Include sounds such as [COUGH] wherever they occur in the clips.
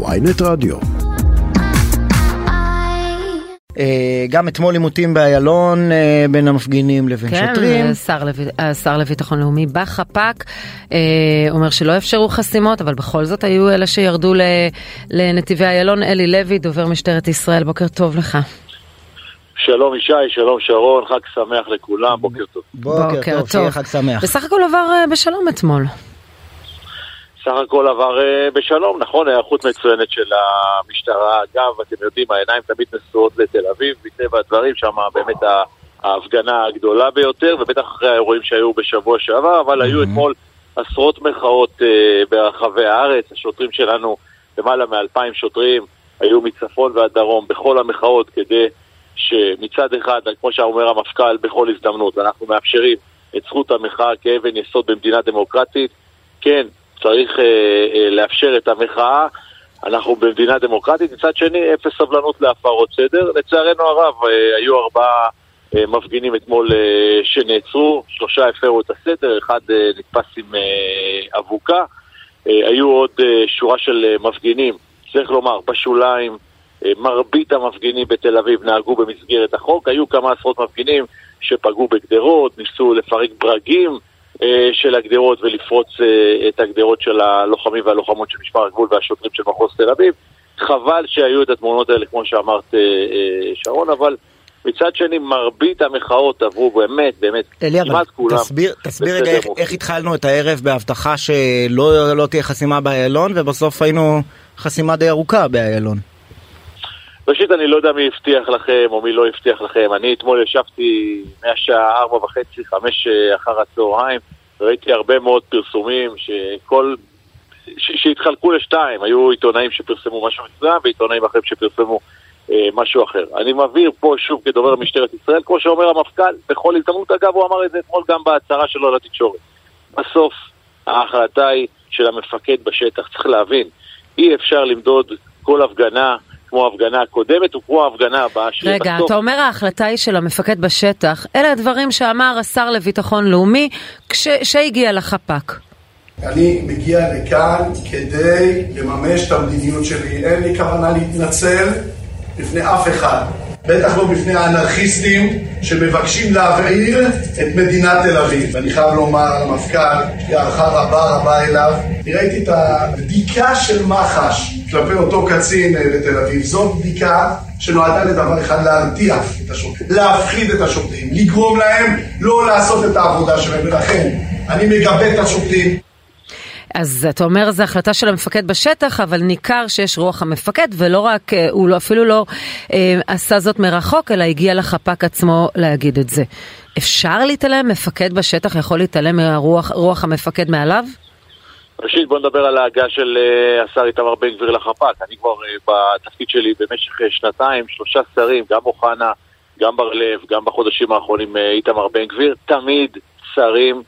ויינט רדיו. אה, גם אתמול עימותים באיילון אה, בין המפגינים לבין כן, שוטרים. לב- השר לביטחון לאומי בחפ"ק אה, אומר שלא אפשרו חסימות, אבל בכל זאת היו אלה שירדו לנתיבי איילון. אלי לוי, דובר משטרת ישראל, בוקר טוב לך. שלום ישי, שלום שרון, חג שמח לכולם, בוקר טוב. בוקר טוב, שיהיה חג שמח. בסך הכל עבר בשלום אתמול. סך הכל עבר אה, בשלום, נכון, היערכות מצוינת של המשטרה. אגב, אתם יודעים, העיניים תמיד נשואות לתל אביב, מטבע הדברים, שם באמת ההפגנה הגדולה ביותר, ובטח אחרי האירועים שהיו בשבוע שעבר, אבל היו אתמול עשרות מחאות אה, ברחבי הארץ. השוטרים שלנו, למעלה מאלפיים שוטרים, היו מצפון ועד דרום בכל המחאות כדי שמצד אחד, כמו שאומר המפכ"ל, בכל הזדמנות, אנחנו מאפשרים את זכות המחאה כאבן יסוד במדינה דמוקרטית. כן, צריך אה, אה, לאפשר את המחאה. אנחנו במדינה דמוקרטית, מצד שני, אפס סבלנות להפרות סדר. לצערנו הרב, אה, היו ארבעה אה, מפגינים אתמול אה, שנעצרו, שלושה הפרו את הסדר, אחד אה, נתפס עם אה, אבוקה. אה, היו עוד אה, שורה של אה, מפגינים, צריך לומר, בשוליים. אה, מרבית המפגינים בתל אביב נהגו במסגרת החוק, היו כמה עשרות מפגינים שפגעו בגדרות, ניסו לפרק ברגים של הגדרות ולפרוץ אה, את הגדרות של הלוחמים והלוחמות של משמר הגבול והשוטרים של מחוז תל אביב. חבל שהיו את התמונות האלה, כמו שאמרת, אה, אה, שרון, אבל מצד שני, מרבית המחאות עברו באמת, באמת, אלי, אבל כמעט כולם. תסביר, תסביר רגע איך. איך התחלנו את הערב בהבטחה שלא לא תהיה חסימה באיילון, ובסוף היינו חסימה די ארוכה באיילון. ראשית, אני לא יודע מי הבטיח לכם או מי לא הבטיח לכם. אני אתמול ישבתי מהשעה ארבע וחצי, חמש אה, אחר הצהריים, ראיתי הרבה מאוד פרסומים שכל... ש- שהתחלקו לשתיים, היו עיתונאים שפרסמו משהו מסוים ועיתונאים אחרים שפרסמו אה, משהו אחר. אני מבהיר פה שוב כדובר משטרת ישראל, כמו שאומר המפכ"ל, בכל הזדמנות, אגב, הוא אמר את זה אתמול גם בהצהרה שלו לתקשורת. בסוף ההחלטה היא של המפקד בשטח, צריך להבין, אי אפשר למדוד כל הפגנה כמו ההפגנה הקודמת וכמו ההפגנה הבאה שיהיה רגע, בסוף. אתה אומר ההחלטה היא של המפקד בשטח. אלה הדברים שאמר השר לביטחון לאומי כשהגיע לחפ"ק. אני מגיע לכאן כדי לממש את המדיניות שלי. אין לי כוונה להתנצל בפני אף אחד. בטח לא בפני האנרכיסטים שמבקשים להבעיר את מדינת תל אביב. ואני חייב לומר למפכ"ל, יש לי הערכה רבה רבה אליו. אני ראיתי את הבדיקה של מח"ש כלפי אותו קצין אה, בתל אביב. זאת בדיקה שנועדה לדבר אחד, להרתיע את השוטרים, להפחיד את השוטרים, לגרום להם לא לעשות את העבודה שלהם, ולכן אני מגבה את השוטרים. אז אתה אומר זו החלטה של המפקד בשטח, אבל ניכר שיש רוח המפקד, ולא רק, אה, הוא לא, אפילו לא אה, עשה זאת מרחוק, אלא הגיע לחפ"ק עצמו להגיד את זה. אפשר להתעלם? מפקד בשטח יכול להתעלם מרוח רוח המפקד מעליו? ראשית, בוא נדבר על ההגעה של אה, השר איתמר בן גביר לחפ"ק. אני כבר אה, בתפקיד שלי במשך אה, שנתיים, שלושה שרים, גם אוחנה, גם בר לב, גם בחודשים האחרונים איתמר בן גביר, תמיד שרים,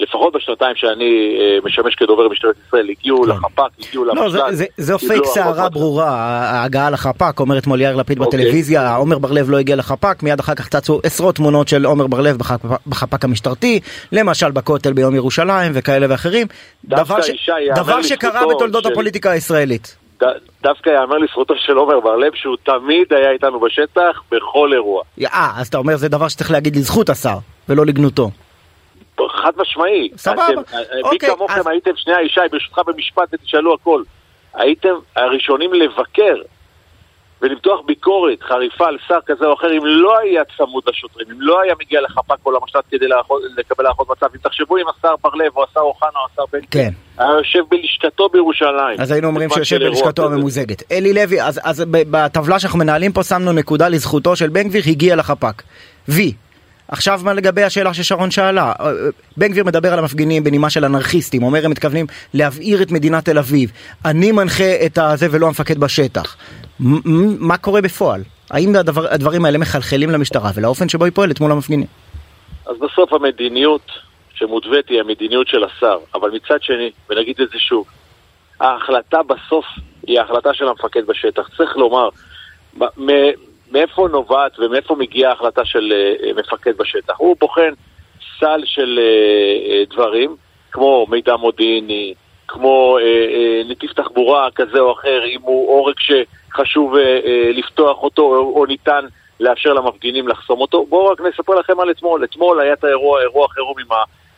לפחות בשנתיים שאני אה, משמש כדובר משטרת ישראל, הגיעו כן. לחפ"ק, הגיעו לא, למשל"ט. זה קיבלו פייק סערה. ברורה, ההגעה לחפ"ק, אומר אתמול יאיר לפיד אוקיי. בטלוויזיה, עומר בר לב לא הגיע לחפ"ק, מיד אחר כך צצו עשרות תמונות של עומר בר לב בחפ- בחפ"ק המשטרתי, למשל בכותל ביום ירושלים וכאלה ואחרים, דבר, שקרה בתולדות הפוליטיקה הישראלית. דווקא יאמר לזכותו של עומר בר לב שהוא תמיד היה איתנו בשטח בכל אירוע. אה, אז אתה אומר זה דבר שצריך להגיד לזכות השר, ולא לגנותו. חד משמעי. סבבה. אה, מי אוקיי, כמוכם אז- הייתם, שנייה ישי, ברשותך במשפט ותשאלו הכל. הייתם הראשונים לבקר ולמתוח ביקורת חריפה על שר כזה או אחר אם לא היה צמוד לשוטרים, אם לא היה מגיע לחפ"ק או למשל"ט כדי לאחות- לקבל הערכות מצב. אם תחשבו אם השר בר לב או השר אוחנה או השר בן כן. היה יושב בלשכתו בירושלים. אז היינו אומרים שיושב בלשכתו. הממוזגת. אלי לוי, אז, אז בטבלה שאנחנו מנהלים פה שמנו נקודה לזכותו של בן גביר, הגיע לחפ"ק. וי. עכשיו מה לגבי השאלה ששרון שאלה? אה, בן גביר מדבר על המפגינים בנימה של אנרכיסטים, אומר הם מתכוונים להבעיר את מדינת תל אביב. אני מנחה את הזה ולא המפקד בשטח. מה קורה בפועל? האם הדבר, הדברים האלה מחלחלים למשטרה ולאופן שבו היא פועלת מול המפגינים? אז בסוף המדיניות שמותווית היא המדיניות של השר, אבל מצד שני, ונגיד את זה שוב, ההחלטה בסוף היא ההחלטה של המפקד בשטח. צריך לומר, מאיפה נובעת ומאיפה מגיעה ההחלטה של אה, מפקד בשטח. הוא בוחן סל של אה, אה, דברים, כמו מידע מודיעיני, כמו אה, אה, נתיב תחבורה כזה או אחר, אם הוא עורק שחשוב אה, אה, לפתוח אותו או, או ניתן לאפשר למפגינים לחסום אותו. בואו רק נספר לכם על אתמול. אתמול היה את האירוע, אירוע חירום עם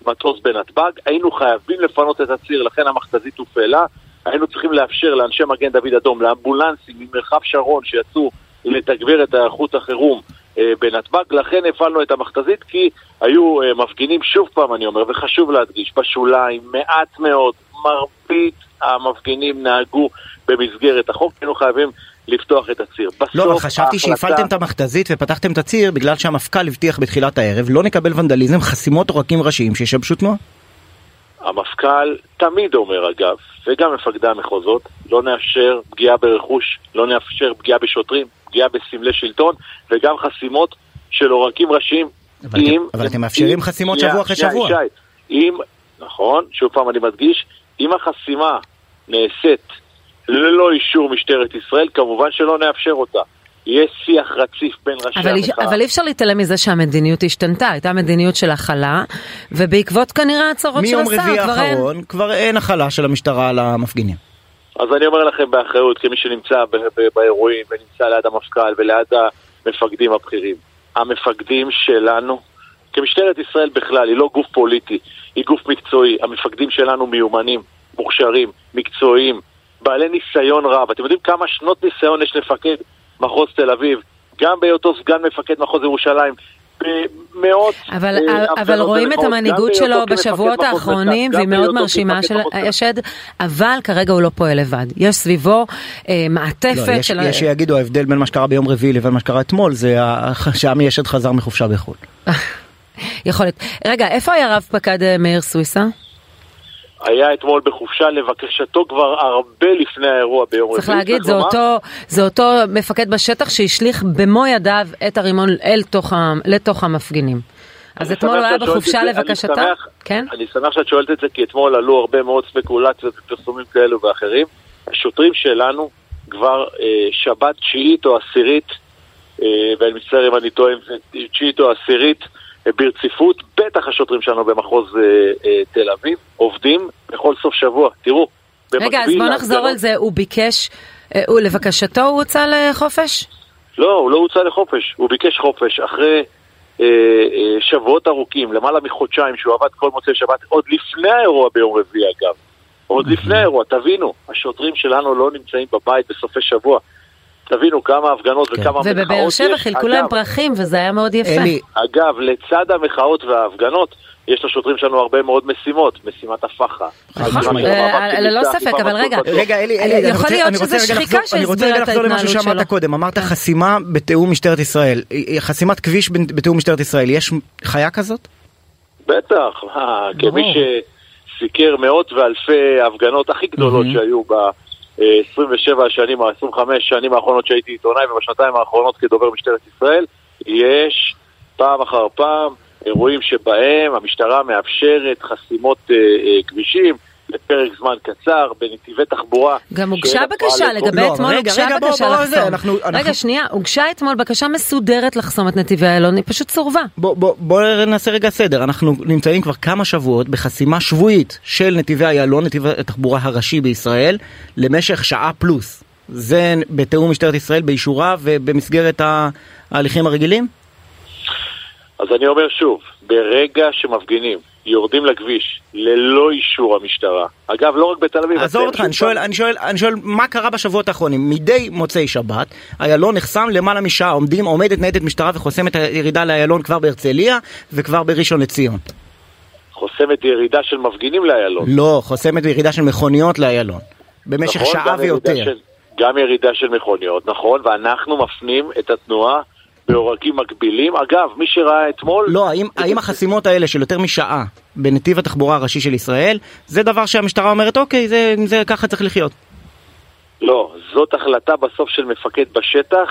המטוס בנתב"ג, היינו חייבים לפנות את הציר, לכן המכתזית הופעלה. היינו צריכים לאפשר לאנשי מגן דוד אדום, לאמבולנסים ממרחב שרון שיצאו לתגבר את היערכות החירום אה, בנתב"ג, לכן הפעלנו את המכתזית כי היו אה, מפגינים, שוב פעם אני אומר, וחשוב להדגיש, בשוליים, מעט מאוד, מרבית המפגינים נהגו במסגרת החוק, היינו חייבים לפתוח את הציר. בסוף לא, אבל חשבתי ההחלטה... שהפעלתם את המכתזית ופתחתם את הציר בגלל שהמפכ"ל הבטיח בתחילת הערב לא נקבל ונדליזם, חסימות עורקים ראשיים שישבשו תנועה. המפכ"ל תמיד אומר אגב, וגם מפקדי המחוזות, לא נאפשר פגיעה ברכוש, לא נאפשר פגיעה בשוטרים, פגיעה בסמלי שלטון, וגם חסימות של עורקים ראשיים. אבל, אם, אבל אתם מאפשרים אם, חסימות שבוע אחרי שבוע. שי, אם, נכון, שוב פעם אני מדגיש, אם החסימה נעשית ללא אישור משטרת ישראל, כמובן שלא נאפשר אותה. יש שיח רציף בין ראשי אבל המחאה. אבל אי אפשר להתעלם מזה שהמדיניות השתנתה, הייתה מדיניות של הכלה, ובעקבות כנראה הצהרות של השר, כבר אין... מיום רביעי האחרון כבר אין הכלה של המשטרה על המפגינים. אז אני אומר לכם באחריות, כמי שנמצא באירועים ונמצא ליד המפכ"ל וליד המפקדים הבכירים, המפקדים שלנו, כמשטרת ישראל בכלל, היא לא גוף פוליטי, היא גוף מקצועי. המפקדים שלנו מיומנים, מוכשרים, מקצועיים, בעלי ניסיון רב. אתם יודעים כמה שנות ניסיון יש לפקד מחוז תל אביב, גם בהיותו סגן מפקד מחוז ירושלים, במאות... אבל, אה, אבל רואים את המנהיגות שלו בשבועות האחרונים, והיא מאוד מרשימה של השד, אבל כרגע הוא לא פועל לבד. יש סביבו אה, מעטפת לא, יש, של... יש שיגידו, ההבדל בין מה שקרה ביום רביעי לבין מה שקרה אתמול, זה שעמי אשד חזר מחופשה בחו"ל. [LAUGHS] יכול להיות. רגע, איפה היה רב פקד אה, מאיר סוויסה? היה אתמול בחופשה לבקשתו כבר הרבה לפני האירוע ביום רביעי. צריך להגיד, זה אותו, זה אותו מפקד בשטח שהשליך במו ידיו את הרימון אל תוך, לתוך המפגינים. אז אתמול הוא היה בחופשה לבקשתה? אני שמח, כן? אני שמח שאת שואלת את זה, כי אתמול עלו הרבה מאוד ספקולציות ופרסומים כאלו ואחרים. השוטרים שלנו כבר אה, שבת תשיעית או עשירית, אה, ואני מצטער אם אני טועה תשיעית או עשירית, ברציפות, בטח השוטרים שלנו במחוז אה, אה, תל אביב, עובדים בכל סוף שבוע. תראו, רגע, אז בוא נחזור על זה, הוא ביקש, אה, הוא לבקשתו הוא הוצא לחופש? לא, הוא לא הוצא לחופש, הוא ביקש חופש אחרי אה, אה, שבועות ארוכים, למעלה מחודשיים שהוא עבד כל מוצאי שבת, עוד לפני האירוע ביום רביעי אגב. עוד לפני האירוע, תבינו, השוטרים שלנו לא נמצאים בבית בסופי שבוע. תבינו כמה הפגנות כן. וכמה מחאות יש. ובבאר שבע חילקו להם פרחים וזה היה מאוד יפה. אלי. אגב, לצד המחאות וההפגנות, יש לשוטרים שלנו הרבה מאוד משימות, משימת הפח"ע. נכון, אה, ללא ספק, אבל רגע, רגע אלי, אלי, יכול להיות שזו שחיקה שהסבירה את ההתנהלות שלו. אני רוצה רגע לחזור למשהו שאמרת קודם, אמרת חסימה בתיאום משטרת ישראל, חסימת כביש בתיאום משטרת ישראל, יש חיה כזאת? בטח, כמי שסיקר מאות ואלפי הפגנות הכי גדולות שהיו ב... 27 השנים, 25 שנים האחרונות שהייתי עיתונאי ובשנתיים האחרונות כדובר משטרת ישראל, יש פעם אחר פעם אירועים שבהם המשטרה מאפשרת חסימות אה, אה, כבישים, לפרק זמן קצר בנתיבי תחבורה. גם הוגשה בקשה, לגבי לא, אתמול הוגשה בקשה לחסום. אנחנו, רגע, אנחנו... שנייה, הוגשה אתמול בקשה מסודרת לחסום את נתיבי איילון, היא פשוט סורבה. בוא, בוא, בוא נעשה רגע סדר, אנחנו נמצאים כבר כמה שבועות בחסימה שבועית של נתיבי איילון, נתיב התחבורה הראשי בישראל, למשך שעה פלוס. זה בתיאום משטרת ישראל, באישורה ובמסגרת ההליכים הרגילים? אז אני אומר שוב, ברגע שמפגינים יורדים לכביש ללא אישור המשטרה. אגב, לא רק בתל אביב. עזוב אותך, אני שואל, אני, שואל, אני שואל מה קרה בשבועות האחרונים. מדי מוצאי שבת, איילון נחסם למעלה משעה, עומדים, עומדת ניידת משטרה וחוסמת הירידה לאיילון כבר בהרצליה וכבר בראשון לציון. חוסמת ירידה של מפגינים לאיילון. לא, חוסמת ירידה של מכוניות לאיילון. במשך נכון, שעה ויותר. של, גם ירידה של מכוניות, נכון, ואנחנו מפנים את התנועה בעורקים מקבילים. אגב, מי שראה אתמול... לא, האם, האם החסימות האלה של יותר משעה בנתיב התחבורה הראשי של ישראל, זה דבר שהמשטרה אומרת, אוקיי, זה, זה ככה צריך לחיות? לא, זאת החלטה בסוף של מפקד בשטח,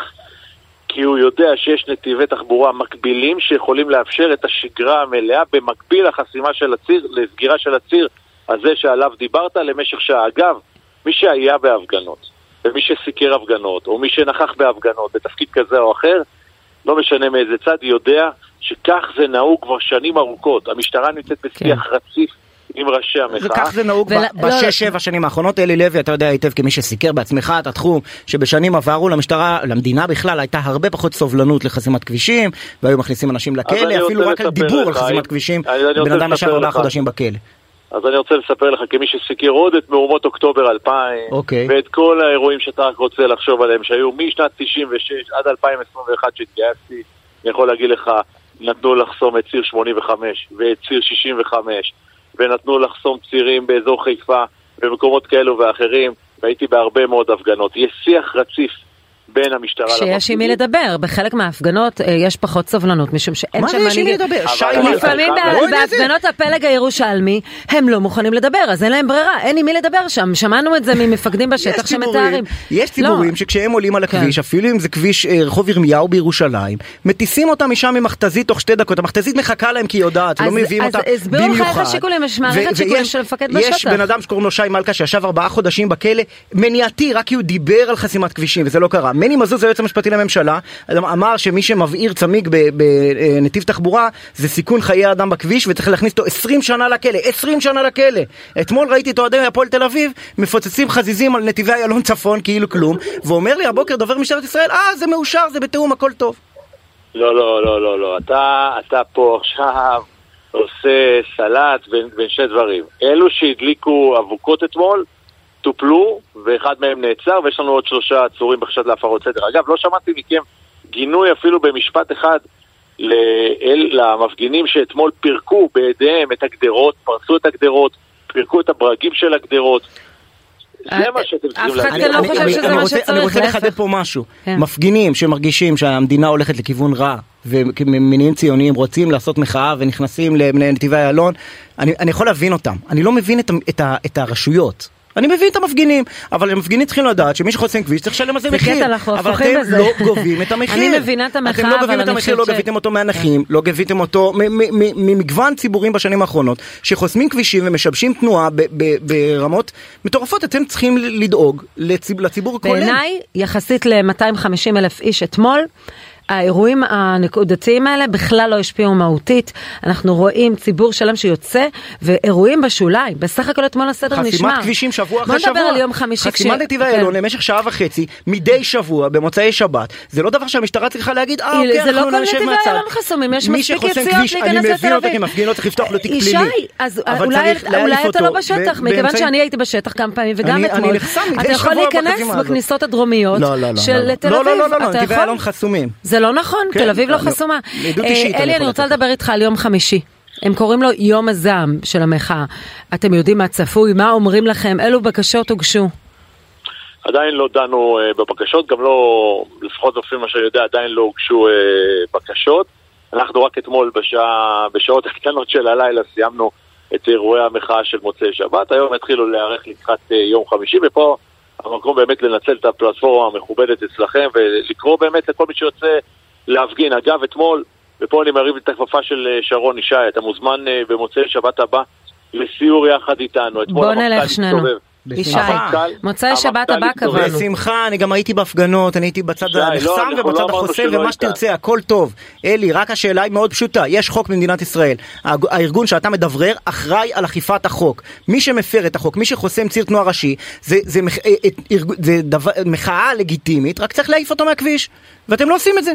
כי הוא יודע שיש נתיבי תחבורה מקבילים שיכולים לאפשר את השגרה המלאה במקביל לחסימה של הציר, לסגירה של הציר הזה שעליו דיברת למשך שעה. אגב, מי שהיה בהפגנות, ומי שסיקר הפגנות, או מי שנכח בהפגנות בתפקיד כזה או אחר, לא משנה מאיזה צד, יודע שכך זה נהוג כבר שנים ארוכות. המשטרה נמצאת בשיח כן. רציף עם ראשי המחאה. וכך זה נהוג ול- ב- לא, לא. שנים האחרונות. אלי לוי, אתה יודע היטב כמי שסיקר בעצמך את התחום, שבשנים עברו למשטרה, למדינה בכלל, הייתה הרבה פחות סובלנות לחסימת כבישים, והיו מכניסים אנשים לכלא, אפילו רק על דיבור על חסימת כבישים, בן אדם ישב ארבעה. חודשים בכלא. אז אני רוצה לספר לך כמי שסיקר עוד את מהומות אוקטובר 2000, אוקיי. ואת כל האירועים שאתה רק רוצה לחשוב עליהם, שהיו משנת 96 עד 2021 שהתגייסתי, אני יכול להגיד לך, נתנו לחסום את ציר 85 ואת ציר 65, ונתנו לחסום צירים באזור חיפה במקומות כאלו ואחרים, והייתי בהרבה מאוד הפגנות. יש שיח רציף בין המשטרה שיש עם מי לדבר, בחלק מההפגנות אה, יש פחות סובלנות, משום שאין מה שם זה יש עם מי מנהיגים. לדבר? לפעמים. בהפגנות הפלג הירושלמי הם לא מוכנים לדבר, אז אין להם ברירה, אין עם מי לדבר שם, שמענו את זה ממפקדים בשטח יש שמתארים. יש ציבורים לא, שכשהם עולים על הכביש, כן. אפילו אם זה כביש אה, רחוב ירמיהו בירושלים, מטיסים אותם משם ממכתזית תוך שתי דקות, המכתזית מחכה להם כי היא יודעת, לא אז- מביאים אז אותה הסבירו לך איך במיוחד. השיקולים, יש מערכת שיקולים של מפקד יש בשטח. בן אדם שקוראים לו שי מלכה שישב ארבעה חודשים בכלא, מניעתי, רק כי הוא דיבר על חסימת כבישים וזה לא קרה. מני מזוז היועץ המשפטי לממשלה אמר שמי שמבעיר צמיג בנתיב תחבורה זה סיכון חיי אדם בכביש וצריך להכניס אותו 20 שנה לכלא, 20 שנה לכלא. אתמול ראיתי את אוהדי הפועל תל אביב מפוצצים חזיזים על נתיבי איילון צפון כאילו כלום, ואומר לי הבוקר דובר משטרת ישראל, אה זה מאושר, זה בתיאום, הכל טוב. לא, לא, לא, לא, לא. אתה, אתה פה עכשיו עושה סלט בין, בין שני דברים. אלו שהדליקו אבוקות אתמול, טופלו, ואחד מהם נעצר, ויש לנו עוד שלושה עצורים בחשד להפרות סדר. אגב, לא שמעתי מכם גינוי אפילו במשפט אחד לאל, למפגינים שאתמול פירקו בידיהם את הגדרות, פרצו את הגדרות, פירקו את הברגים של הגדרות. זה אה, מה שאתם אף צריכים אחד לא אני- חושב שזה אני מה רוצה- שצריך, אני רוצה להפך. לחדד פה משהו. כן. מפגינים שמרגישים שהמדינה הולכת לכיוון רע וממניעים ציוניים רוצים לעשות מחאה ונכנסים לנתיבי איילון, אני אני יכול להבין אותם. אני לא מבין את הרשויות. אני מבין את המפגינים, אבל המפגינים צריכים לדעת שמי שחוסם כביש צריך לשלם על זה מחיר. אבל אתם. לא גובים את [LAUGHS] המחיר. אני מבינה את המחאה, אתם לא גובים אבל את אני המחיר, לא חושבת ש- גביתם אותו מהנכים, לא גביתם אותו ממגוון ציבורים בשנים האחרונות, שחוסמים כבישים ומשבשים תנועה ברמות מטורפות. אתם צריכים לדאוג לציב- לציבור הכולל. בעיניי, יחסית ל-250 אלף איש אתמול, האירועים הנקודתיים האלה בכלל לא השפיעו מהותית. אנחנו רואים ציבור שלם שיוצא, ואירועים בשוליים. בסך הכל אתמול הסדר נשמר. חסימת כבישים שבוע אחרי שבוע. בוא נדבר על יום חמישי. חסימת נתיבי כן. איילון למשך שעה וחצי, מדי שבוע, במוצאי שבת. זה לא דבר שהמשטרה צריכה להגיד, אה, אוקיי, זה לא אנחנו כל נשב נתיבי מהצד. חסומים, יש מספיק יציאות להיכנס אני לתל מבין אותו אביב. כמפגין, לא צריך לפתוח לו תיק ישי, פלילי. אז אבל אולי, אתה לא בשטח, מכיוון שאני הייתי בשטח כמה פעמים וגם אני- אתמול. אני אתה יכול להיכנס. בכניסות הדרומיות לא, לא, לא, של לא, לא. תל לא, אביב. לא, לא, לא, נתיבי? איילון חסומים. זה לא נכון, כן, תל אביב לא לא, חסומה. מעדות אה, אישית אלי, אני רוצה. לדבר איתך על יום חמישי. הם קוראים לו יום הזעם של המחאה. אתם יודעים מה צפוי, מה אומרים לכם, אילו בקשות הוגשו? עדיין לא דנו אה, בבקשות, גם לא, לפחות לפי מה שאני יודע, עדיין לא הוגשו אה, בקשות. אנחנו רק אתמול בשעה, בשעות הקטנות של הלילה סיימנו את אירועי המחאה של מוצאי שבת. היום התחילו להיערך לקראת אה, יום חמישי, ופה המקום באמת לנצל את הפלטפורמה המכובדת אצלכם ולקרוא באמת לכל מי שיוצא להפגין. אגב, אתמול, ופה אני מרים את הכפפה של אה, שרון ישי, אתה מוזמן אה, במוצאי שבת הבא לסיור יחד איתנו. בוא המפכ"ל נלך שנינו. ישי, המפכ"ל- מוצאי שבת המפכ"ל הבא. קבענו. בשמחה, אני גם הייתי בהפגנות, אני הייתי בצד לא, הנחסם לא ובצד אמרנו החוסם ומה. שתרצה, הכל טוב. אלי, רק השאלה היא מאוד פשוטה, יש חוק במדינת ישראל. הארגון שאתה מדברר אחראי על אכיפת החוק. מי שמפר את החוק, מי שחוסם ציר תנועה ראשי, זה, אה, אה, מחאה לגיטימית, רק צריך להעיף אותו מהכביש. ואתם לא עושים את זה.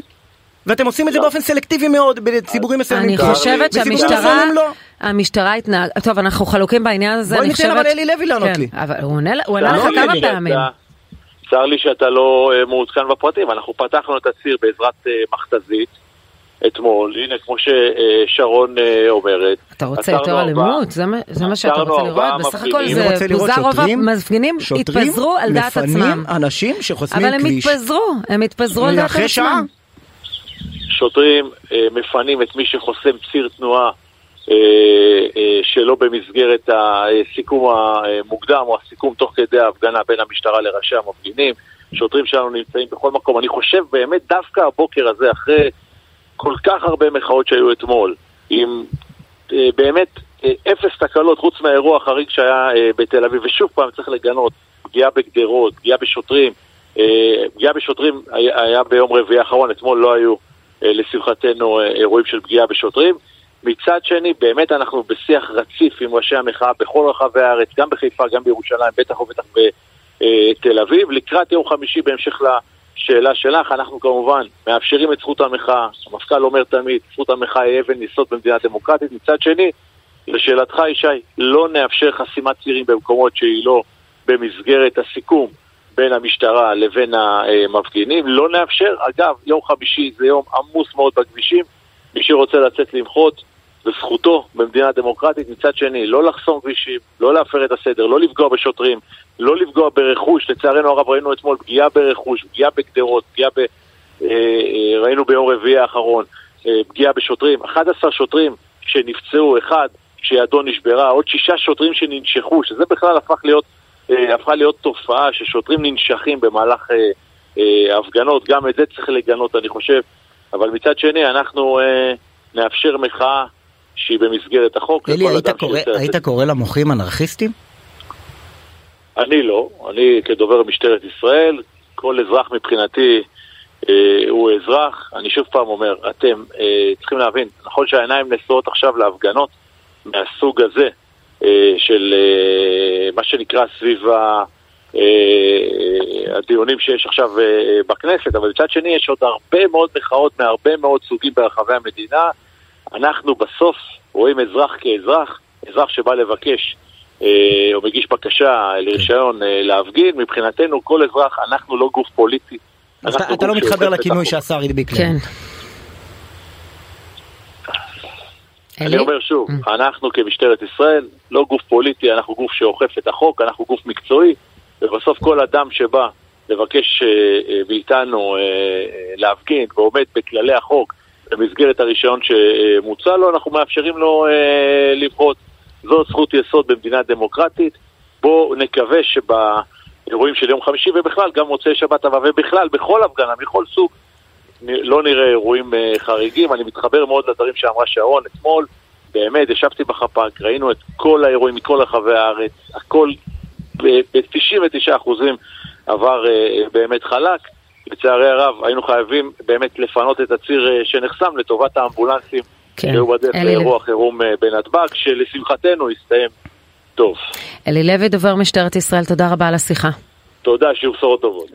ואתם עושים את זה לא. באופן סלקטיבי מאוד, בציבורים מסוימים. אני. חושבת שהמשטרה, לא. המשטרה התנהג, טוב אנחנו חלוקים בעניין הזה, בואי אני ניתן חושבת, אבל אלי לוי לענות כן, לי. אבל הוא עונה ענה לך כמה פעמים, צר לי שאתה לא אה, מעודכן בפרטים, אנחנו פתחנו את הציר בעזרת אה, מכתזית אתמול, הנה כמו ששרון אה, אומרת. אתה רוצה יותר אלימות, זה מה- זה מה שאתה רוצה לראות, בסך. הכל זה פוזר, רוב שוטרים, המפגינים שוטרים התפזרו על דעת מפנים עצמם, אנשים שחוסמים אבל הם כביש. התפזרו, הם התפזרו על דעת. עצמם, שוטרים מפנים את מי שחוסם ציר תנועה שלא במסגרת הסיכום המוקדם או הסיכום תוך כדי ההפגנה בין המשטרה לראשי המפגינים. שוטרים שלנו נמצאים בכל מקום. אני חושב באמת דווקא הבוקר הזה, אחרי כל כך הרבה מחאות שהיו אתמול, עם אה, באמת אה, אפס תקלות חוץ מהאירוע החריג שהיה אה, בתל אביב, ושוב פעם צריך לגנות פגיעה בגדרות, פגיעה בשוטרים. אה, פגיעה בשוטרים היה, ביום רביעי האחרון, אתמול לא היו אה, לשמחתנו אה, אירועים של פגיעה בשוטרים. מצד שני, באמת אנחנו בשיח רציף עם ראשי המחאה בכל רחבי הארץ, גם בחיפה, גם בירושלים, בטח ובטח בתל אביב. לקראת יום חמישי, בהמשך לשאלה שלך, אנחנו כמובן מאפשרים את זכות המחאה. המפכ"ל אומר תמיד, זכות המחאה היא אבן יסוד במדינה דמוקרטית. מצד שני, לשאלתך, ישי, לא נאפשר חסימת צירים במקומות שהיא לא במסגרת הסיכום בין המשטרה לבין המפגינים. לא נאפשר. אגב, יום חמישי זה יום עמוס מאוד בכבישים. מי שרוצה לצאת למחות, זכותו במדינה דמוקרטית. מצד שני, לא לחסום כבישים, לא להפר את הסדר, לא לפגוע בשוטרים, לא לפגוע ברכוש. לצערנו הרב ראינו אתמול פגיעה ברכוש, פגיעה בגדרות, פגיעה ב... אה, אה, ראינו ביום רביעי האחרון, אה, פגיעה בשוטרים. 11 שוטרים שנפצעו, אחד שידו נשברה, עוד שישה שוטרים שננשכו, שזה בכלל הפך להיות, הפכה להיות תופעה ששוטרים ננשכים במהלך הפגנות. גם את זה צריך לגנות, אני חושב. אבל מצד שני, אנחנו נאפשר מחאה שהיא במסגרת החוק. אלי, היית קורא, היית קורא למוחים אנרכיסטים? אני לא. אני כדובר משטרת ישראל, כל אזרח מבחינתי אה, הוא אזרח. אני שוב פעם אומר, אתם אה, צריכים להבין, נכון שהעיניים נשואות עכשיו להפגנות מהסוג הזה, אה, של אה, מה שנקרא סביב ה... אה, הדיונים שיש עכשיו אה, בכנסת, אבל מצד שני יש עוד הרבה מאוד מחאות מהרבה מאוד סוגים ברחבי המדינה. אנחנו בסוף רואים אזרח כאזרח, אזרח שבא לבקש אה, או מגיש בקשה לרישיון להפגין, מבחינתנו כל אזרח, אנחנו לא גוף פוליטי. אתה לא מתחבר לכינוי שהשר הדביק להם. כן. אני אומר שוב, אנחנו כמשטרת ישראל לא גוף פוליטי, אנחנו גוף שאוכף את החוק, אנחנו גוף מקצועי, ובסוף כל אדם שבא לבקש אה, אה, מאיתנו אה, להפגין ועומד בכללי החוק במסגרת הרישיון שמוצע לו, אנחנו מאפשרים לו לבחוט. זאת זכות יסוד במדינה דמוקרטית. בואו נקווה שבאירועים של יום חמישי ובכלל, גם מוצאי שבת הבא ובכלל, בכל הפגנה, מכל סוג, לא נראה אירועים חריגים. אני מתחבר מאוד לדברים שאמרה שרון אתמול. באמת, ישבתי בחפ"ק, ראינו את כל האירועים מכל רחבי הארץ, הכל ב-99% עבר אה, באמת חלק. לצערי הרב, היינו חייבים באמת לפנות את הציר אה, שנחסם לטובת האמבולנסים כן. שהיו בדרך לאירוע חירום אה, בנתב"ג, שלשמחתנו הסתיים טוב. אלי לוי, דובר משטרת ישראל, תודה רבה על השיחה. תודה, שיהיו בשורות טובות.